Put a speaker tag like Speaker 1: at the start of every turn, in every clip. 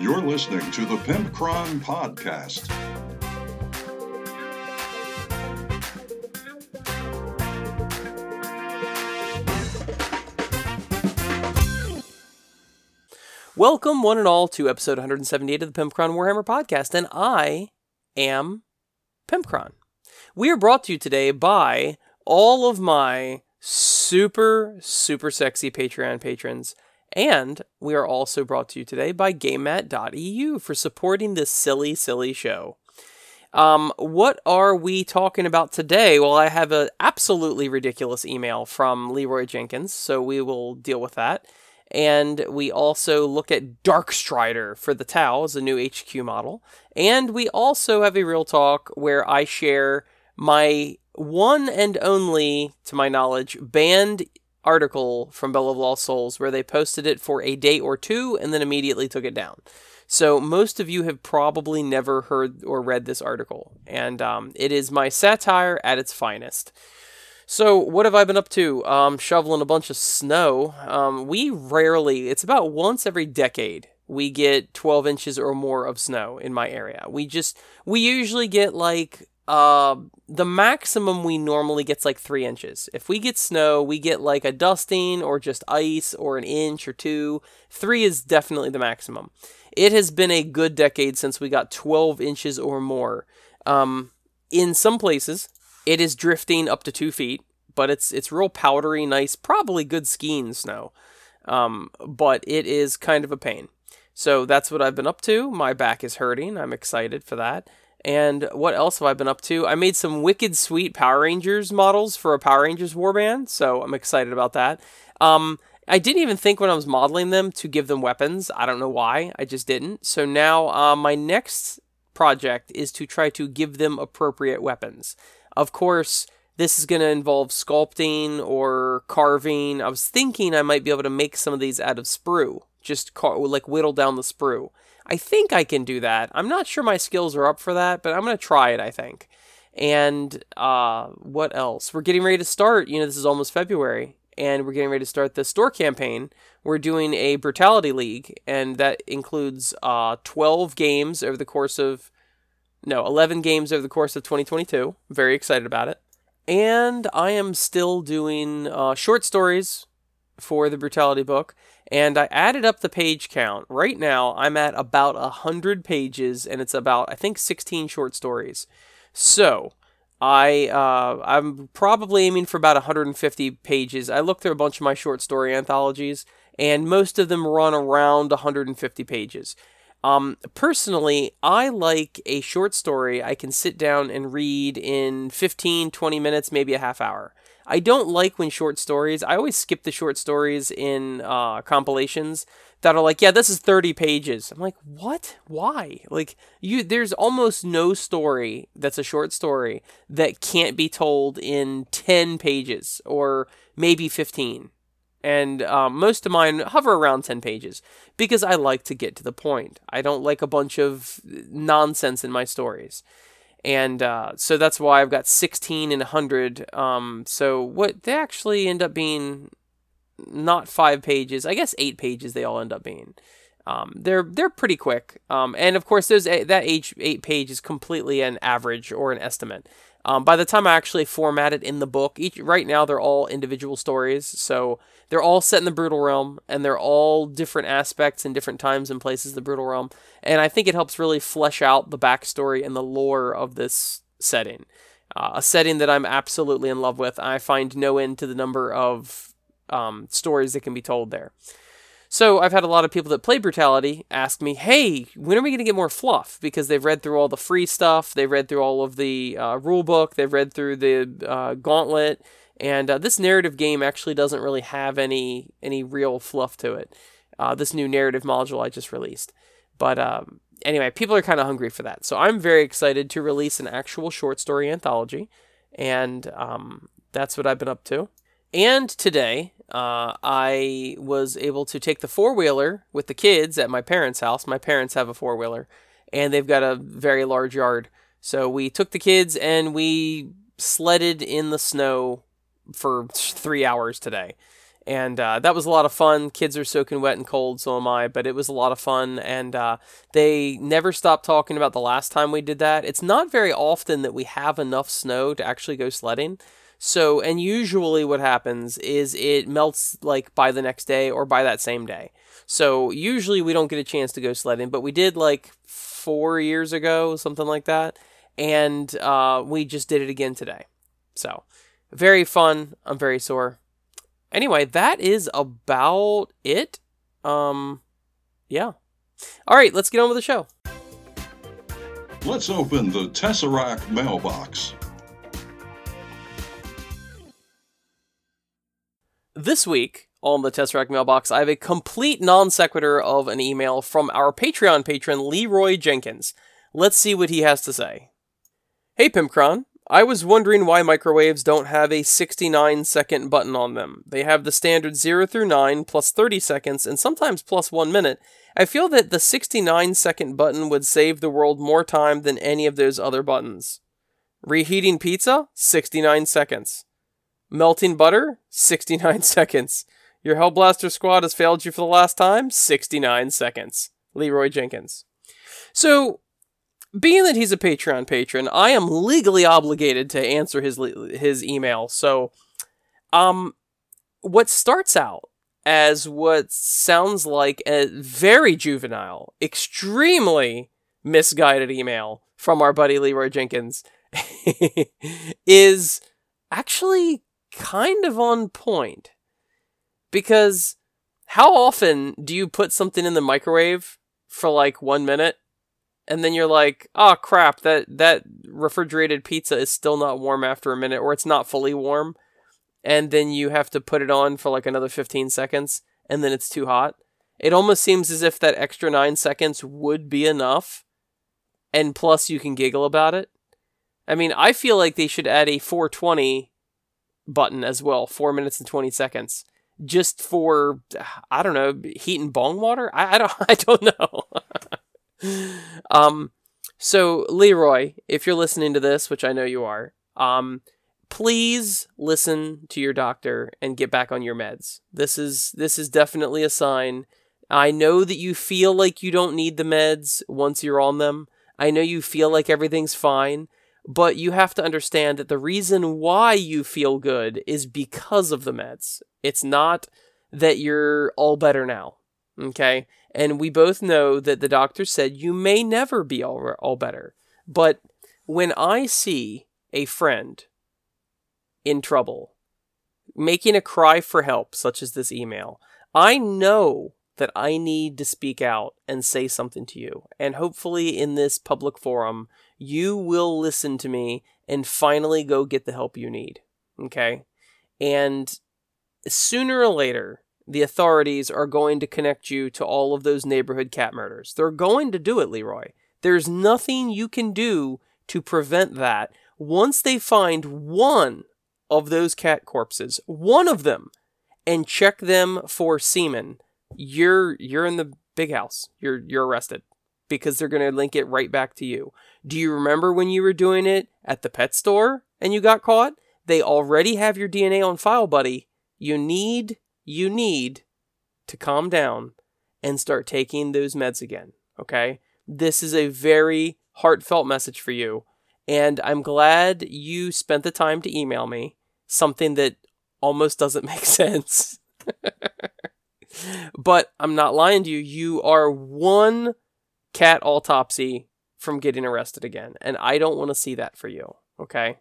Speaker 1: You're listening to the Pimp Pimpcron Podcast.
Speaker 2: Welcome, one and all, to episode 178 of the Pimpcron Warhammer podcast, and I am Pimpcron. We are brought to you today by all of my super, super sexy Patreon patrons, and we are also brought to you today by GameMat.eu for supporting this silly, silly show. Um, what are we talking about today? Well, I have an absolutely ridiculous email from Leroy Jenkins, so we will deal with that. And we also look at Darkstrider for the Tau as a new HQ model. And we also have a real talk where I share my one and only, to my knowledge, banned article from Bell of Lost Souls where they posted it for a day or two and then immediately took it down. So most of you have probably never heard or read this article, and um, it is my satire at its finest. So, what have I been up to? Um, shoveling a bunch of snow. Um, we rarely, it's about once every decade, we get 12 inches or more of snow in my area. We just, we usually get like, uh, the maximum we normally gets like three inches. If we get snow, we get like a dusting or just ice or an inch or two. Three is definitely the maximum. It has been a good decade since we got 12 inches or more. Um, in some places, it is drifting up to two feet, but it's it's real powdery, nice, probably good skiing snow. Um, but it is kind of a pain. So that's what I've been up to. My back is hurting. I'm excited for that. And what else have I been up to? I made some wicked sweet Power Rangers models for a Power Rangers warband, so I'm excited about that. Um, I didn't even think when I was modeling them to give them weapons. I don't know why. I just didn't. So now uh, my next project is to try to give them appropriate weapons. Of course, this is going to involve sculpting or carving. I was thinking I might be able to make some of these out of sprue, just car- like whittle down the sprue. I think I can do that. I'm not sure my skills are up for that, but I'm going to try it, I think. And uh, what else? We're getting ready to start. You know, this is almost February, and we're getting ready to start the store campaign. We're doing a Brutality League, and that includes uh, 12 games over the course of no, 11 games over the course of 2022. Very excited about it. And I am still doing uh, short stories for the Brutality book. And I added up the page count. Right now, I'm at about 100 pages, and it's about, I think, 16 short stories. So, I uh, I'm probably aiming for about 150 pages. I looked through a bunch of my short story anthologies, and most of them run around 150 pages. Um, personally, I like a short story I can sit down and read in 15, 20 minutes, maybe a half hour. I don't like when short stories, I always skip the short stories in uh, compilations that are like, yeah, this is 30 pages. I'm like, what? Why? Like, you, there's almost no story that's a short story that can't be told in 10 pages or maybe 15 and um, most of mine hover around 10 pages because I like to get to the point. I don't like a bunch of nonsense in my stories. And uh, so that's why I've got 16 and 100. Um, so what they actually end up being not five pages, I guess eight pages they all end up being. Um, they're they're pretty quick, um, and of course, a, that age eight page is completely an average or an estimate. Um, by the time I actually format it in the book, each right now they're all individual stories, so they're all set in the brutal realm, and they're all different aspects and different times and places the brutal realm. And I think it helps really flesh out the backstory and the lore of this setting, uh, a setting that I'm absolutely in love with. I find no end to the number of um, stories that can be told there. So I've had a lot of people that play Brutality ask me, "Hey, when are we going to get more fluff?" Because they've read through all the free stuff, they've read through all of the uh, rule book, they've read through the uh, Gauntlet, and uh, this narrative game actually doesn't really have any any real fluff to it. Uh, this new narrative module I just released, but um, anyway, people are kind of hungry for that. So I'm very excited to release an actual short story anthology, and um, that's what I've been up to. And today, uh, I was able to take the four wheeler with the kids at my parents' house. My parents have a four wheeler, and they've got a very large yard. So we took the kids and we sledded in the snow for three hours today. And uh, that was a lot of fun. Kids are soaking wet and cold, so am I, but it was a lot of fun. And uh, they never stopped talking about the last time we did that. It's not very often that we have enough snow to actually go sledding. So, and usually what happens is it melts like by the next day or by that same day. So, usually we don't get a chance to go sledding, but we did like four years ago, something like that. And uh, we just did it again today. So, very fun. I'm very sore anyway, that is about it. Um, yeah. All right, let's get on with the show.
Speaker 1: Let's open the Tesseract mailbox.
Speaker 2: This week on the Tesseract mailbox, I have a complete non sequitur of an email from our Patreon patron, Leroy Jenkins. Let's see what he has to say. Hey, Pimpcron. I was wondering why microwaves don't have a 69 second button on them. They have the standard 0 through 9 plus 30 seconds and sometimes plus 1 minute. I feel that the 69 second button would save the world more time than any of those other buttons. Reheating pizza? 69 seconds. Melting butter? 69 seconds. Your Hellblaster squad has failed you for the last time? 69 seconds. Leroy Jenkins. So, being that he's a Patreon patron, I am legally obligated to answer his his email. So, um, what starts out as what sounds like a very juvenile, extremely misguided email from our buddy Leroy Jenkins is actually kind of on point. Because how often do you put something in the microwave for like one minute and then you're like, oh crap, that that refrigerated pizza is still not warm after a minute, or it's not fully warm, and then you have to put it on for like another 15 seconds, and then it's too hot. It almost seems as if that extra nine seconds would be enough, and plus you can giggle about it. I mean, I feel like they should add a 420 button as well, four minutes and 20 seconds, just for I don't know, heat and bong water. I, I don't I don't know. um, so Leroy, if you're listening to this, which I know you are, um, please listen to your doctor and get back on your meds. This is this is definitely a sign. I know that you feel like you don't need the meds once you're on them. I know you feel like everything's fine, but you have to understand that the reason why you feel good is because of the meds. It's not that you're all better now. Okay? And we both know that the doctor said you may never be all, all better. But when I see a friend in trouble, making a cry for help, such as this email, I know that I need to speak out and say something to you. And hopefully, in this public forum, you will listen to me and finally go get the help you need. Okay? And sooner or later, the authorities are going to connect you to all of those neighborhood cat murders. They're going to do it, Leroy. There's nothing you can do to prevent that. Once they find one of those cat corpses, one of them, and check them for semen, you're you're in the big house. You're you're arrested because they're going to link it right back to you. Do you remember when you were doing it at the pet store and you got caught? They already have your DNA on file, buddy. You need you need to calm down and start taking those meds again. Okay? This is a very heartfelt message for you. And I'm glad you spent the time to email me something that almost doesn't make sense. but I'm not lying to you. You are one cat autopsy from getting arrested again. And I don't want to see that for you. Okay?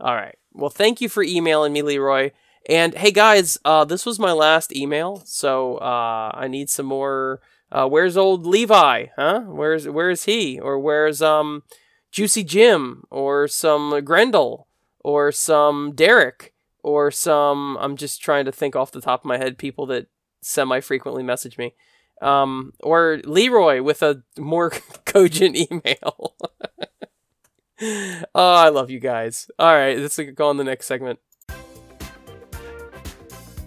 Speaker 2: All right. Well, thank you for emailing me, Leroy. And hey guys, uh, this was my last email, so uh, I need some more. Uh, where's old Levi? Huh? Where's where's he? Or where's um Juicy Jim? Or some Grendel? Or some Derek? Or some? I'm just trying to think off the top of my head. People that semi frequently message me. Um, or Leroy with a more cogent email. oh, I love you guys. All right, let's go on the next segment.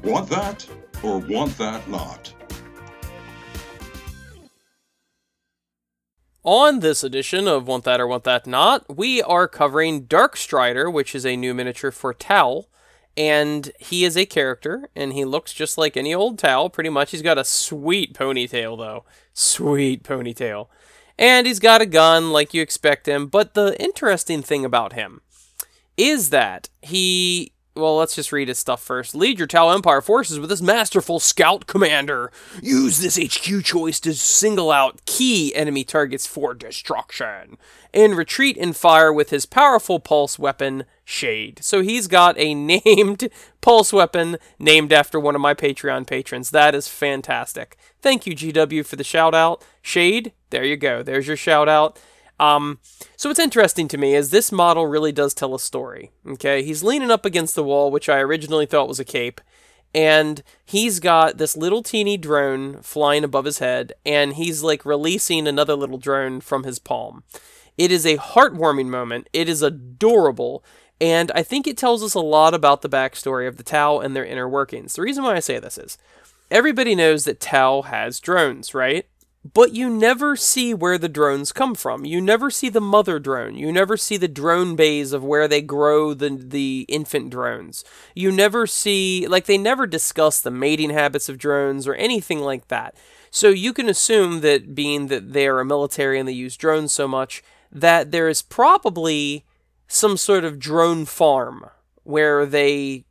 Speaker 1: Want that or want that not?
Speaker 2: On this edition of Want That or Want That Not, we are covering Darkstrider, which is a new miniature for Tau. And he is a character, and he looks just like any old Tau pretty much. He's got a sweet ponytail, though. Sweet ponytail. And he's got a gun like you expect him, but the interesting thing about him is that he well, let's just read his stuff first. Lead your Tau Empire forces with this masterful scout commander. Use this HQ choice to single out key enemy targets for destruction. And retreat and fire with his powerful pulse weapon, Shade. So he's got a named pulse weapon named after one of my Patreon patrons. That is fantastic. Thank you, GW, for the shout out. Shade, there you go. There's your shout out. Um, so what's interesting to me is this model really does tell a story. Okay, he's leaning up against the wall, which I originally thought was a cape, and he's got this little teeny drone flying above his head, and he's like releasing another little drone from his palm. It is a heartwarming moment. It is adorable. And I think it tells us a lot about the backstory of the Tau and their inner workings. The reason why I say this is everybody knows that Tau has drones, right? But you never see where the drones come from. You never see the mother drone. You never see the drone bays of where they grow the the infant drones. You never see like they never discuss the mating habits of drones or anything like that. So you can assume that being that they are a military and they use drones so much that there is probably some sort of drone farm where they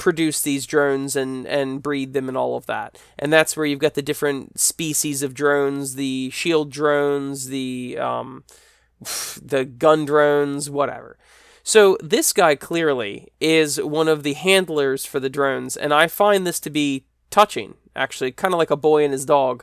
Speaker 2: produce these drones and and breed them and all of that. And that's where you've got the different species of drones, the shield drones, the um, the gun drones, whatever. So this guy clearly is one of the handlers for the drones, and I find this to be touching, actually, kind of like a boy and his dog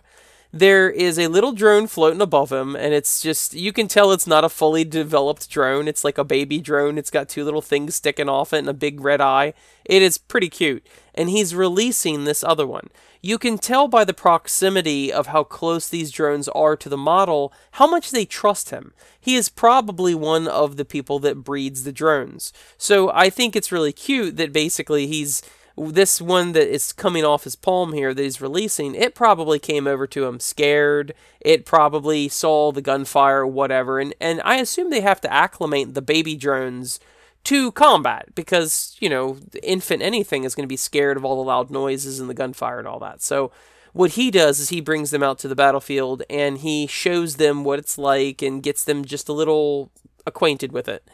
Speaker 2: there is a little drone floating above him, and it's just, you can tell it's not a fully developed drone. It's like a baby drone. It's got two little things sticking off it and a big red eye. It is pretty cute. And he's releasing this other one. You can tell by the proximity of how close these drones are to the model how much they trust him. He is probably one of the people that breeds the drones. So I think it's really cute that basically he's this one that is coming off his palm here that he's releasing, it probably came over to him scared. It probably saw the gunfire, whatever. And, and I assume they have to acclimate the baby drones to combat because, you know, infant anything is going to be scared of all the loud noises and the gunfire and all that. So what he does is he brings them out to the battlefield and he shows them what it's like and gets them just a little acquainted with it.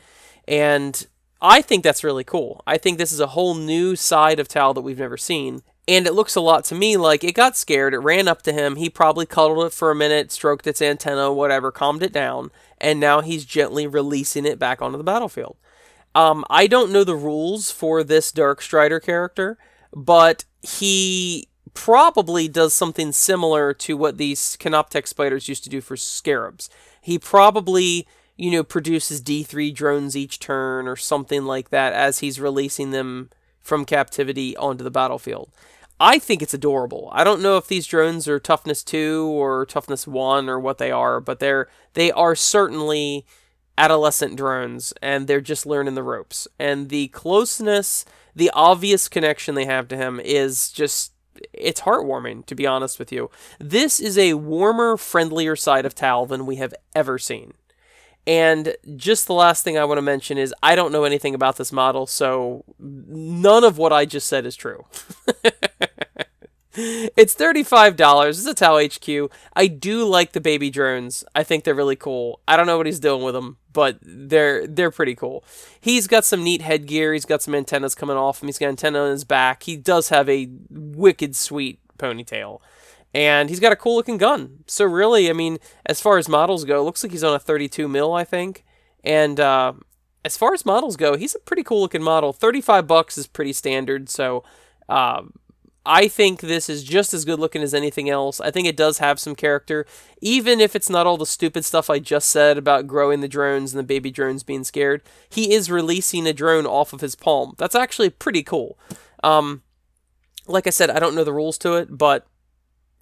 Speaker 2: And I think that's really cool. I think this is a whole new side of Tau that we've never seen. And it looks a lot to me like it got scared. It ran up to him. He probably cuddled it for a minute, stroked its antenna, whatever, calmed it down. And now he's gently releasing it back onto the battlefield. Um, I don't know the rules for this Darkstrider character, but he probably does something similar to what these Canoptek spiders used to do for scarabs. He probably you know, produces D3 drones each turn or something like that as he's releasing them from captivity onto the battlefield. I think it's adorable. I don't know if these drones are toughness 2 or toughness 1 or what they are, but they're they are certainly adolescent drones and they're just learning the ropes. And the closeness, the obvious connection they have to him is just it's heartwarming to be honest with you. This is a warmer, friendlier side of Tau than we have ever seen. And just the last thing I want to mention is I don't know anything about this model, so none of what I just said is true. it's $35. It's a Tau HQ. I do like the baby drones. I think they're really cool. I don't know what he's doing with them, but they're they're pretty cool. He's got some neat headgear. He's got some antennas coming off him. He's got antenna on his back. He does have a wicked sweet ponytail and he's got a cool looking gun. So really, I mean, as far as models go, looks like he's on a 32 mil, I think. And uh, as far as models go, he's a pretty cool looking model. 35 bucks is pretty standard, so uh, I think this is just as good looking as anything else. I think it does have some character, even if it's not all the stupid stuff I just said about growing the drones and the baby drones being scared. He is releasing a drone off of his palm. That's actually pretty cool. Um, like I said, I don't know the rules to it, but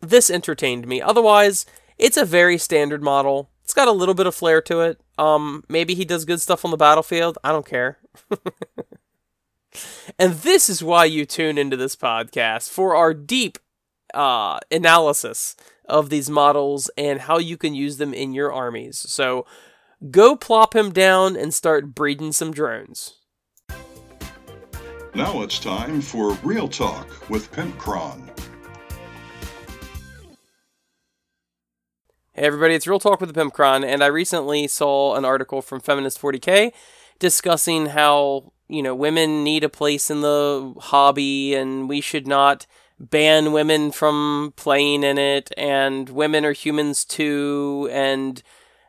Speaker 2: this entertained me. Otherwise, it's a very standard model. It's got a little bit of flair to it. Um, maybe he does good stuff on the battlefield. I don't care. and this is why you tune into this podcast for our deep uh, analysis of these models and how you can use them in your armies. So go plop him down and start breeding some drones.
Speaker 1: Now it's time for Real Talk with Pimp
Speaker 2: Hey everybody, it's Real Talk with the Pimpcron, and I recently saw an article from Feminist 40K discussing how, you know, women need a place in the hobby and we should not ban women from playing in it, and women are humans too, and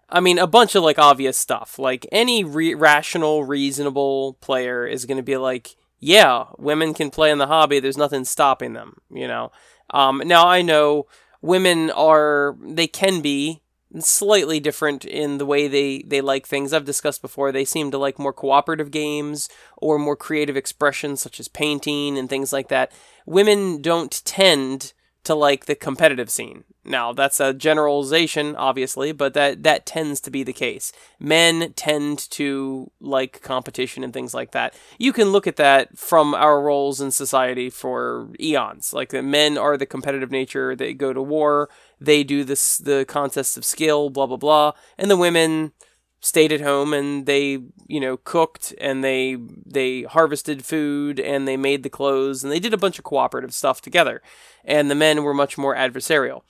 Speaker 2: I mean, a bunch of like obvious stuff. Like any re- rational, reasonable player is going to be like, yeah, women can play in the hobby. There's nothing stopping them, you know. Um, now I know women are they can be slightly different in the way they they like things. I've discussed before they seem to like more cooperative games or more creative expressions such as painting and things like that. Women don't tend to like the competitive scene. Now, that's a generalization, obviously, but that, that tends to be the case. Men tend to like competition and things like that. You can look at that from our roles in society for eons. Like the men are the competitive nature, they go to war, they do this the contests of skill, blah blah blah, and the women stayed at home and they you know cooked and they they harvested food and they made the clothes and they did a bunch of cooperative stuff together. And the men were much more adversarial.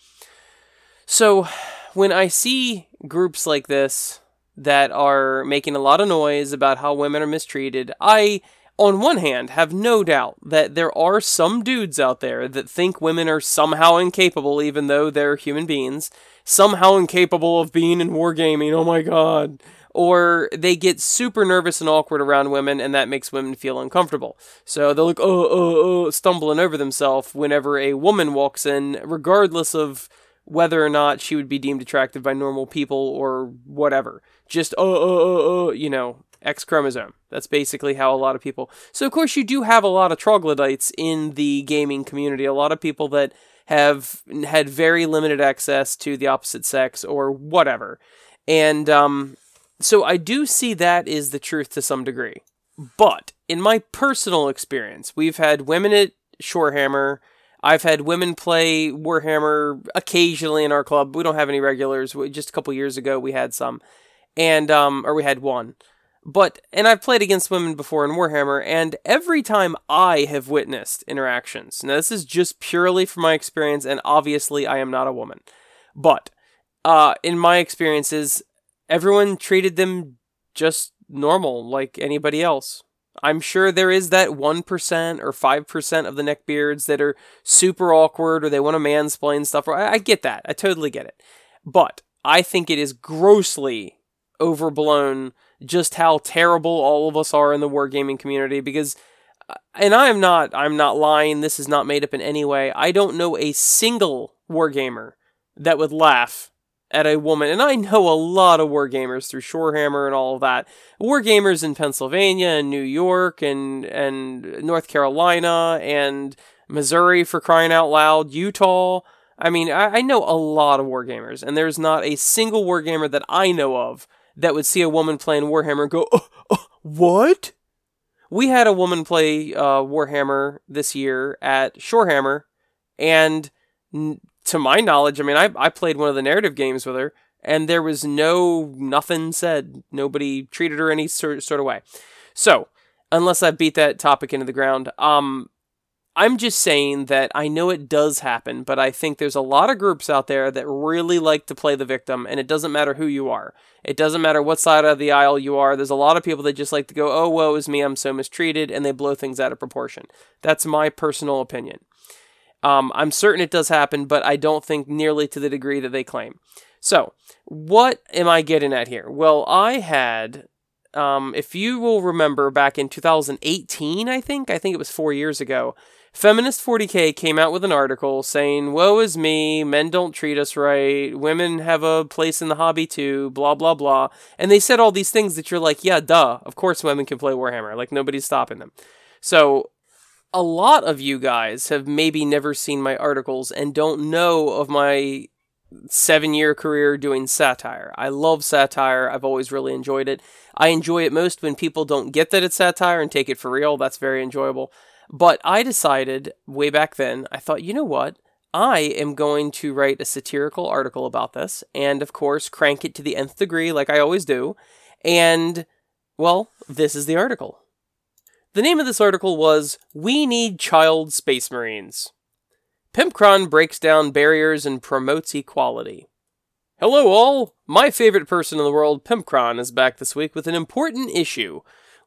Speaker 2: So when i see groups like this that are making a lot of noise about how women are mistreated i on one hand have no doubt that there are some dudes out there that think women are somehow incapable even though they're human beings somehow incapable of being in wargaming. Oh my god. Or they get super nervous and awkward around women, and that makes women feel uncomfortable. So they're like, oh, uh, oh, uh, oh, uh, stumbling over themselves whenever a woman walks in, regardless of whether or not she would be deemed attractive by normal people or whatever. Just, oh, oh, oh, oh, you know, X chromosome. That's basically how a lot of people. So, of course, you do have a lot of troglodytes in the gaming community, a lot of people that have had very limited access to the opposite sex or whatever. And um, so I do see that is the truth to some degree. But in my personal experience, we've had women at Shorehammer. I've had women play Warhammer occasionally in our club. We don't have any regulars. Just a couple years ago, we had some, and um, or we had one. But, and I've played against women before in Warhammer, and every time I have witnessed interactions, now this is just purely from my experience, and obviously I am not a woman, but uh, in my experiences, everyone treated them just normal, like anybody else. I'm sure there is that 1% or 5% of the neckbeards that are super awkward or they want to mansplain stuff. I, I get that. I totally get it. But I think it is grossly overblown just how terrible all of us are in the wargaming community because uh, and I am not I'm not lying this is not made up in any way. I don't know a single wargamer that would laugh at a woman and I know a lot of wargamers through Shorehammer and all of that. Wargamers in Pennsylvania and New York and and North Carolina and Missouri for crying out loud Utah. I mean I, I know a lot of wargamers and there's not a single wargamer that I know of that would see a woman playing Warhammer go, oh, oh, "What?" We had a woman play uh, Warhammer this year at Shorehammer, and n- to my knowledge, I mean, I I played one of the narrative games with her, and there was no nothing said. Nobody treated her any sort sort of way. So, unless I beat that topic into the ground, um, I'm just saying that I know it does happen, but I think there's a lot of groups out there that really like to play the victim, and it doesn't matter who you are. It doesn't matter what side of the aisle you are. There's a lot of people that just like to go, oh, woe is me, I'm so mistreated, and they blow things out of proportion. That's my personal opinion. Um, I'm certain it does happen, but I don't think nearly to the degree that they claim. So, what am I getting at here? Well, I had um, if you will remember back in 2018, I think, I think it was four years ago, Feminist 40K came out with an article saying, Woe is me, men don't treat us right, women have a place in the hobby too, blah, blah, blah. And they said all these things that you're like, yeah, duh, of course women can play Warhammer. Like, nobody's stopping them. So, a lot of you guys have maybe never seen my articles and don't know of my seven year career doing satire. I love satire, I've always really enjoyed it. I enjoy it most when people don't get that it's satire and take it for real. That's very enjoyable. But I decided way back then, I thought, you know what? I am going to write a satirical article about this, and of course, crank it to the nth degree, like I always do. And, well, this is the article. The name of this article was We Need Child Space Marines. Pimpcron breaks down barriers and promotes equality. Hello, all! My favorite person in the world, Pimpcron, is back this week with an important issue.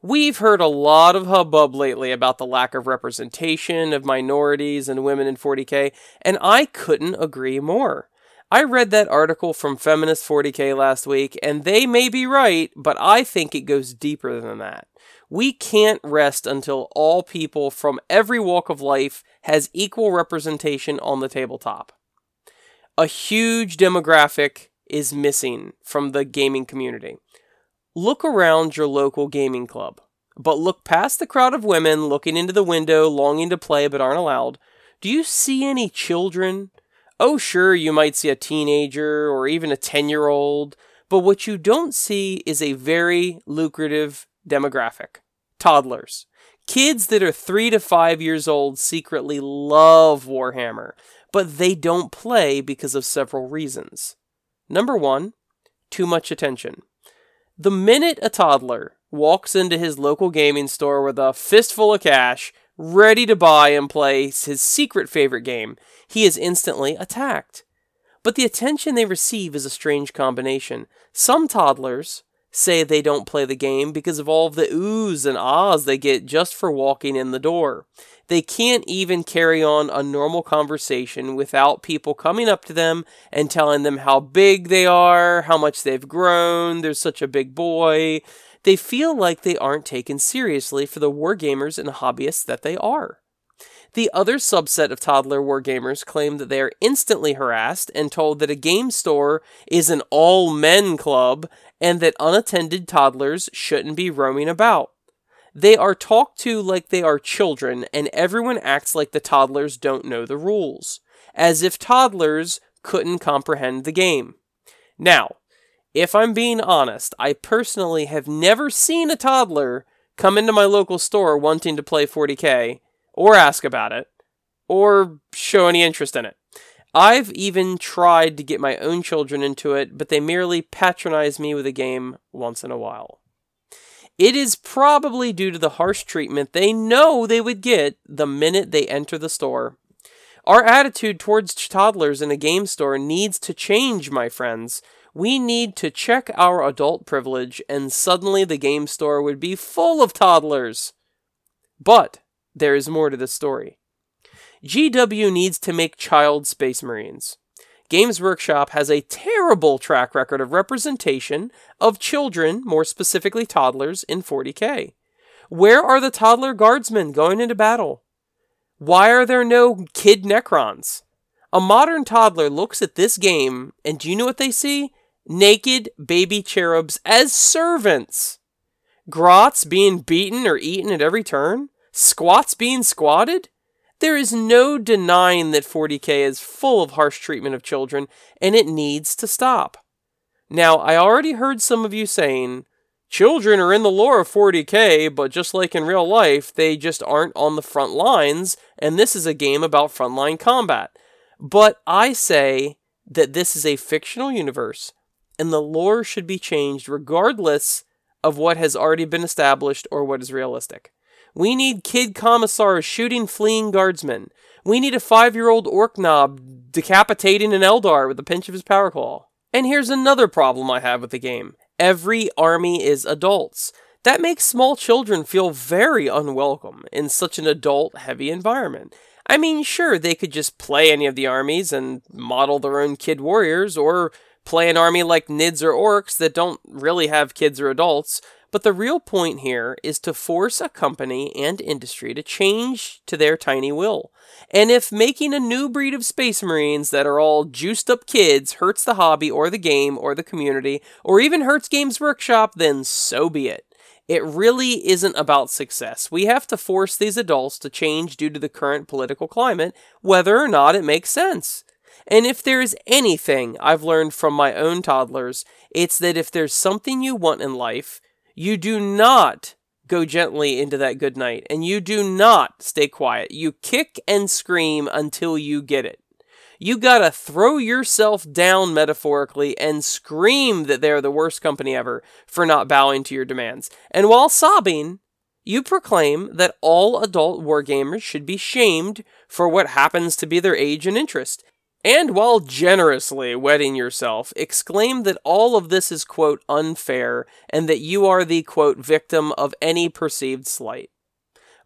Speaker 2: We've heard a lot of hubbub lately about the lack of representation of minorities and women in 40K, and I couldn't agree more. I read that article from Feminist 40K last week, and they may be right, but I think it goes deeper than that. We can't rest until all people from every walk of life has equal representation on the tabletop. A huge demographic is missing from the gaming community. Look around your local gaming club, but look past the crowd of women looking into the window, longing to play but aren't allowed. Do you see any children? Oh, sure, you might see a teenager or even a 10 year old, but what you don't see is a very lucrative demographic toddlers. Kids that are three to five years old secretly love Warhammer, but they don't play because of several reasons. Number one, too much attention. The minute a toddler walks into his local gaming store with a fistful of cash, ready to buy and play his secret favorite game, he is instantly attacked. But the attention they receive is a strange combination. Some toddlers say they don't play the game because of all of the oohs and ahs they get just for walking in the door. They can't even carry on a normal conversation without people coming up to them and telling them how big they are, how much they've grown, they're such a big boy. They feel like they aren't taken seriously for the wargamers and hobbyists that they are. The other subset of toddler wargamers claim that they are instantly harassed and told that a game store is an all men club and that unattended toddlers shouldn't be roaming about. They are talked to like they are children, and everyone acts like the toddlers don't know the rules, as if toddlers couldn't comprehend the game. Now, if I'm being honest, I personally have never seen a toddler come into my local store wanting to play 40k or ask about it, or show any interest in it. I've even tried to get my own children into it, but they merely patronize me with a game once in a while. It is probably due to the harsh treatment they know they would get the minute they enter the store. Our attitude towards toddlers in a game store needs to change, my friends. We need to check our adult privilege, and suddenly the game store would be full of toddlers. But there is more to the story. GW needs to make child Space Marines. Games Workshop has a terrible track record of representation of children, more specifically toddlers, in 40k. Where are the toddler guardsmen going into battle? Why are there no kid Necrons? A modern toddler looks at this game, and do you know what they see? Naked baby cherubs as servants. Grots being beaten or eaten at every turn? Squats being squatted? There is no denying that 40k is full of harsh treatment of children, and it needs to stop. Now, I already heard some of you saying, children are in the lore of 40k, but just like in real life, they just aren't on the front lines, and this is a game about frontline combat. But I say that this is a fictional universe, and the lore should be changed regardless of what has already been established or what is realistic. We need kid commissars shooting fleeing guardsmen. We need a five year old orc knob decapitating an Eldar with a pinch of his power claw. And here's another problem I have with the game every army is adults. That makes small children feel very unwelcome in such an adult heavy environment. I mean, sure, they could just play any of the armies and model their own kid warriors, or play an army like Nids or Orcs that don't really have kids or adults, but the real point here is to force a company and industry to change to their tiny will. And if making a new breed of Space Marines that are all juiced up kids hurts the hobby or the game or the community, or even hurts Games Workshop, then so be it. It really isn't about success. We have to force these adults to change due to the current political climate, whether or not it makes sense. And if there is anything I've learned from my own toddlers, it's that if there's something you want in life, you do not go gently into that good night, and you do not stay quiet. You kick and scream until you get it. You gotta throw yourself down metaphorically and scream that they're the worst company ever for not bowing to your demands. And while sobbing, you proclaim that all adult wargamers should be shamed for what happens to be their age and interest. And while generously wetting yourself, exclaim that all of this is, quote, unfair and that you are the, quote, victim of any perceived slight.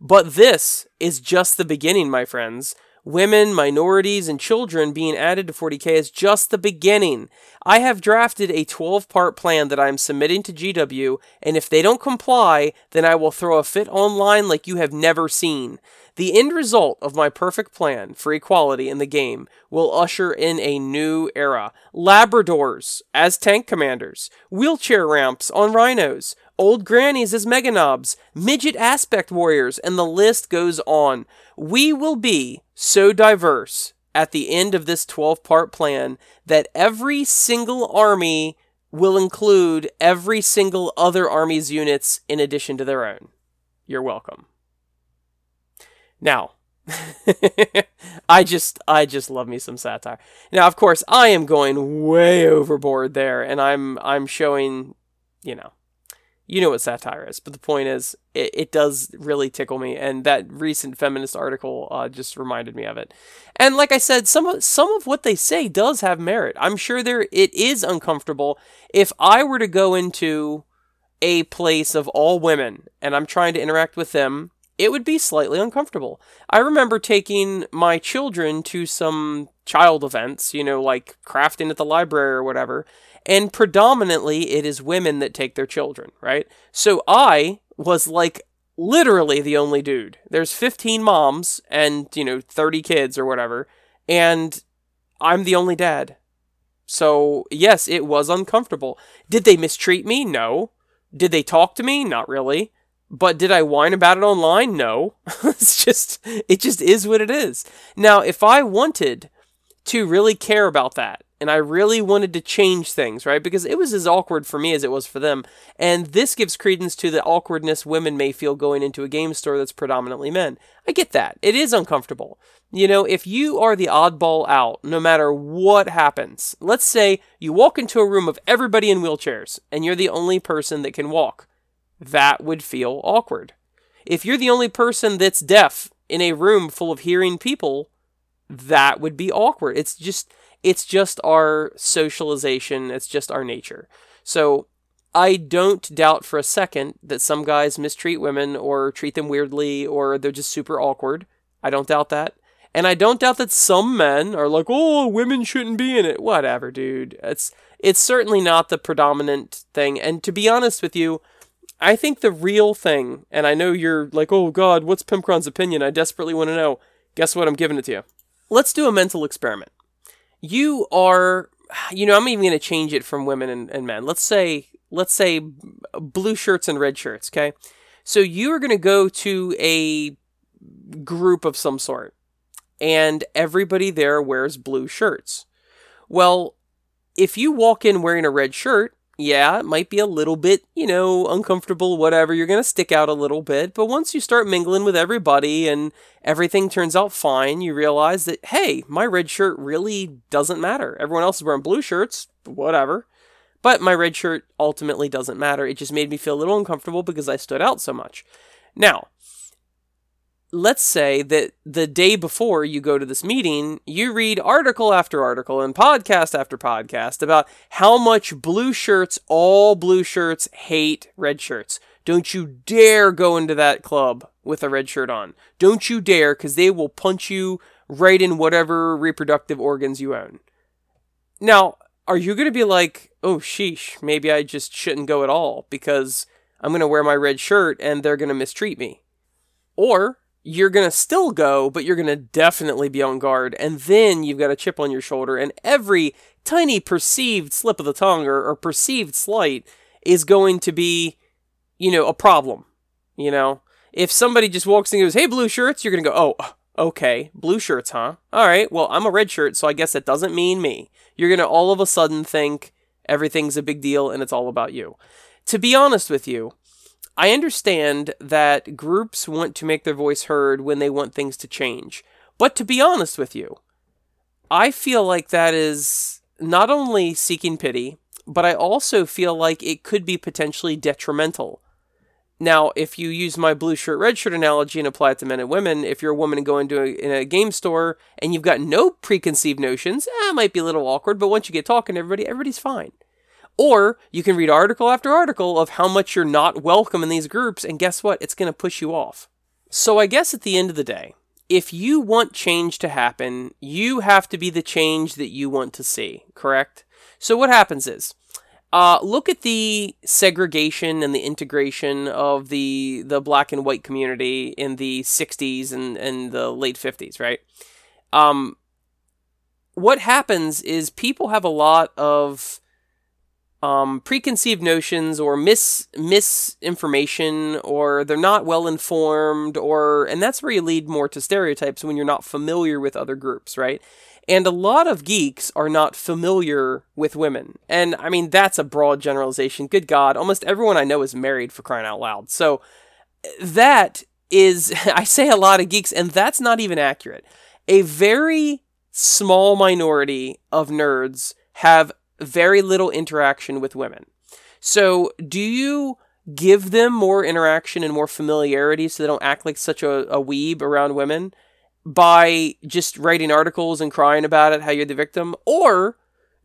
Speaker 2: But this is just the beginning, my friends. Women, minorities, and children being added to 40k is just the beginning. I have drafted a 12 part plan that I am submitting to GW, and if they don't comply, then I will throw a fit online like you have never seen. The end result of my perfect plan for equality in the game will usher in a new era. Labradors as tank commanders, wheelchair ramps on rhinos, old grannies as meganobs, midget aspect warriors, and the list goes on. We will be so diverse at the end of this 12 part plan that every single army will include every single other army's units in addition to their own. You're welcome. Now, I just I just love me some satire. Now, of course, I am going way overboard there and I'm I'm showing, you know, you know what satire is, but the point is, it, it does really tickle me, and that recent feminist article uh, just reminded me of it. And like I said, some of some of what they say does have merit. I'm sure there it is uncomfortable. If I were to go into a place of all women and I'm trying to interact with them, it would be slightly uncomfortable. I remember taking my children to some child events, you know, like crafting at the library or whatever, and predominantly it is women that take their children, right? So I was like literally the only dude. There's 15 moms and, you know, 30 kids or whatever, and I'm the only dad. So, yes, it was uncomfortable. Did they mistreat me? No. Did they talk to me? Not really. But did I whine about it online? No. it's just it just is what it is. Now, if I wanted to really care about that and I really wanted to change things, right? Because it was as awkward for me as it was for them. And this gives credence to the awkwardness women may feel going into a game store that's predominantly men. I get that. It is uncomfortable. You know, if you are the oddball out, no matter what happens, let's say you walk into a room of everybody in wheelchairs and you're the only person that can walk, that would feel awkward. If you're the only person that's deaf in a room full of hearing people, that would be awkward. It's just it's just our socialization, it's just our nature. So I don't doubt for a second that some guys mistreat women or treat them weirdly or they're just super awkward. I don't doubt that. And I don't doubt that some men are like, "Oh, women shouldn't be in it." Whatever, dude. It's it's certainly not the predominant thing. And to be honest with you, I think the real thing, and I know you're like, "Oh god, what's Pimpcron's opinion?" I desperately want to know. Guess what? I'm giving it to you. Let's do a mental experiment you are you know i'm even going to change it from women and, and men let's say let's say blue shirts and red shirts okay so you are going to go to a group of some sort and everybody there wears blue shirts well if you walk in wearing a red shirt yeah, it might be a little bit, you know, uncomfortable, whatever. You're going to stick out a little bit. But once you start mingling with everybody and everything turns out fine, you realize that, hey, my red shirt really doesn't matter. Everyone else is wearing blue shirts, whatever. But my red shirt ultimately doesn't matter. It just made me feel a little uncomfortable because I stood out so much. Now, let's say that the day before you go to this meeting, you read article after article and podcast after podcast about how much blue shirts, all blue shirts, hate red shirts. Don't you dare go into that club with a red shirt on. Don't you dare, because they will punch you right in whatever reproductive organs you own. Now, are you going to be like, oh, sheesh, maybe I just shouldn't go at all because I'm going to wear my red shirt and they're going to mistreat me? Or you're going to still go, but you're going to definitely be on guard. And then you've got a chip on your shoulder, and every tiny perceived slip of the tongue or, or perceived slight is going to be, you know, a problem. You know, if somebody just walks in and goes, hey, blue shirts, you're going to go, oh, okay, blue shirts, huh? All right, well, I'm a red shirt, so I guess that doesn't mean me. You're going to all of a sudden think everything's a big deal and it's all about you. To be honest with you, I understand that groups want to make their voice heard when they want things to change. But to be honest with you, I feel like that is not only seeking pity, but I also feel like it could be potentially detrimental. now, if you use my blue shirt, red shirt analogy and apply it to men and women, if you're a woman and go into a, in a game store and you've got no preconceived notions, eh, it might be a little awkward, but once you get talking to everybody, everybody's fine. Or you can read article after article of how much you're not welcome in these groups, and guess what? It's going to push you off. So I guess at the end of the day, if you want change to happen, you have to be the change that you want to see, correct? So what happens is, uh, look at the segregation and the integration of the the black and white community in the 60s and, and the late 50s, right? Um, what happens is people have a lot of um, preconceived notions or mis misinformation or they're not well informed or and that's where you lead more to stereotypes when you're not familiar with other groups right? And a lot of geeks are not familiar with women. And i mean that's a broad generalization. Good god almost everyone i know is married for crying out loud. So that is i say a lot of geeks and that's not even accurate. A very small minority of nerds have very little interaction with women. So, do you give them more interaction and more familiarity so they don't act like such a, a weeb around women by just writing articles and crying about it, how you're the victim? Or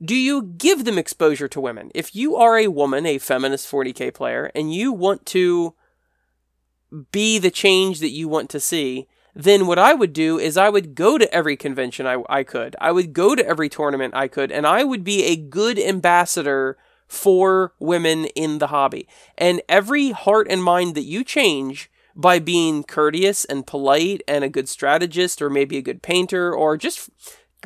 Speaker 2: do you give them exposure to women? If you are a woman, a feminist 40k player, and you want to be the change that you want to see, then what I would do is I would go to every convention I, I could. I would go to every tournament I could, and I would be a good ambassador for women in the hobby. And every heart and mind that you change by being courteous and polite and a good strategist or maybe a good painter or just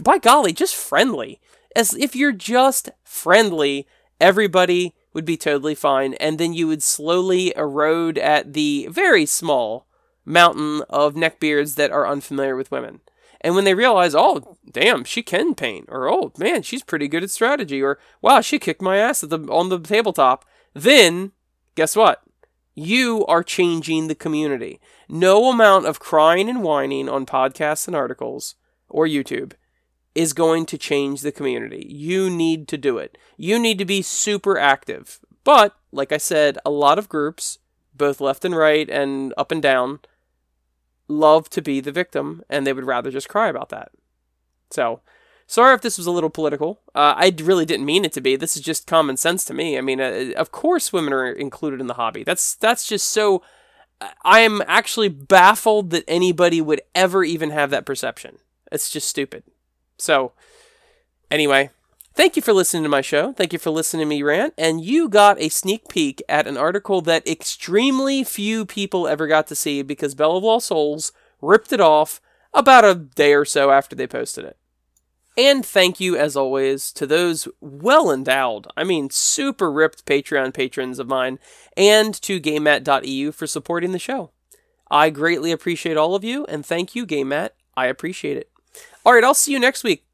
Speaker 2: by golly, just friendly. As if you're just friendly, everybody would be totally fine and then you would slowly erode at the very small mountain of neckbeards that are unfamiliar with women. And when they realize, oh, damn, she can paint, or oh, man, she's pretty good at strategy, or wow, she kicked my ass the, on the tabletop, then guess what? You are changing the community. No amount of crying and whining on podcasts and articles or YouTube is going to change the community. You need to do it. You need to be super active. But, like I said, a lot of groups, both left and right and up and down, love to be the victim and they would rather just cry about that. So, sorry if this was a little political. Uh, I really didn't mean it to be. This is just common sense to me. I mean, uh, of course, women are included in the hobby. That's that's just so. I am actually baffled that anybody would ever even have that perception. It's just stupid. So, anyway, Thank you for listening to my show. Thank you for listening to me rant. And you got a sneak peek at an article that extremely few people ever got to see because Bell of Lost Souls ripped it off about a day or so after they posted it. And thank you, as always, to those well endowed, I mean, super ripped Patreon patrons of mine, and to GameMat.eu for supporting the show. I greatly appreciate all of you, and thank you, GameMat. I appreciate it. All right, I'll see you next week.